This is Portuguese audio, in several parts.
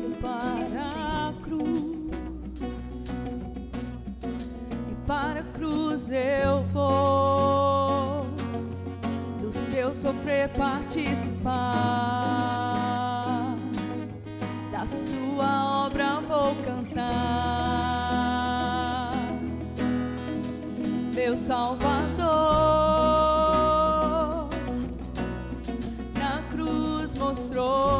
olho para a cruz. E para a cruz eu vou. Do seu sofrer participar. Da sua obra vou cantar. Meu Salvador na cruz mostrou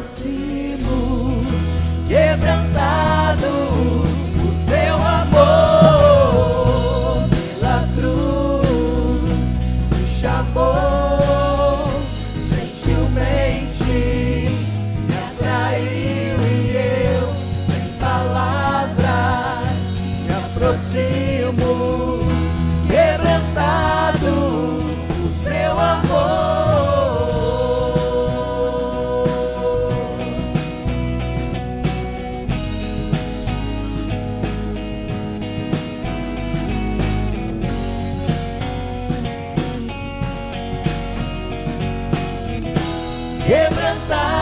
aproximo, quebrantado. quebrantar.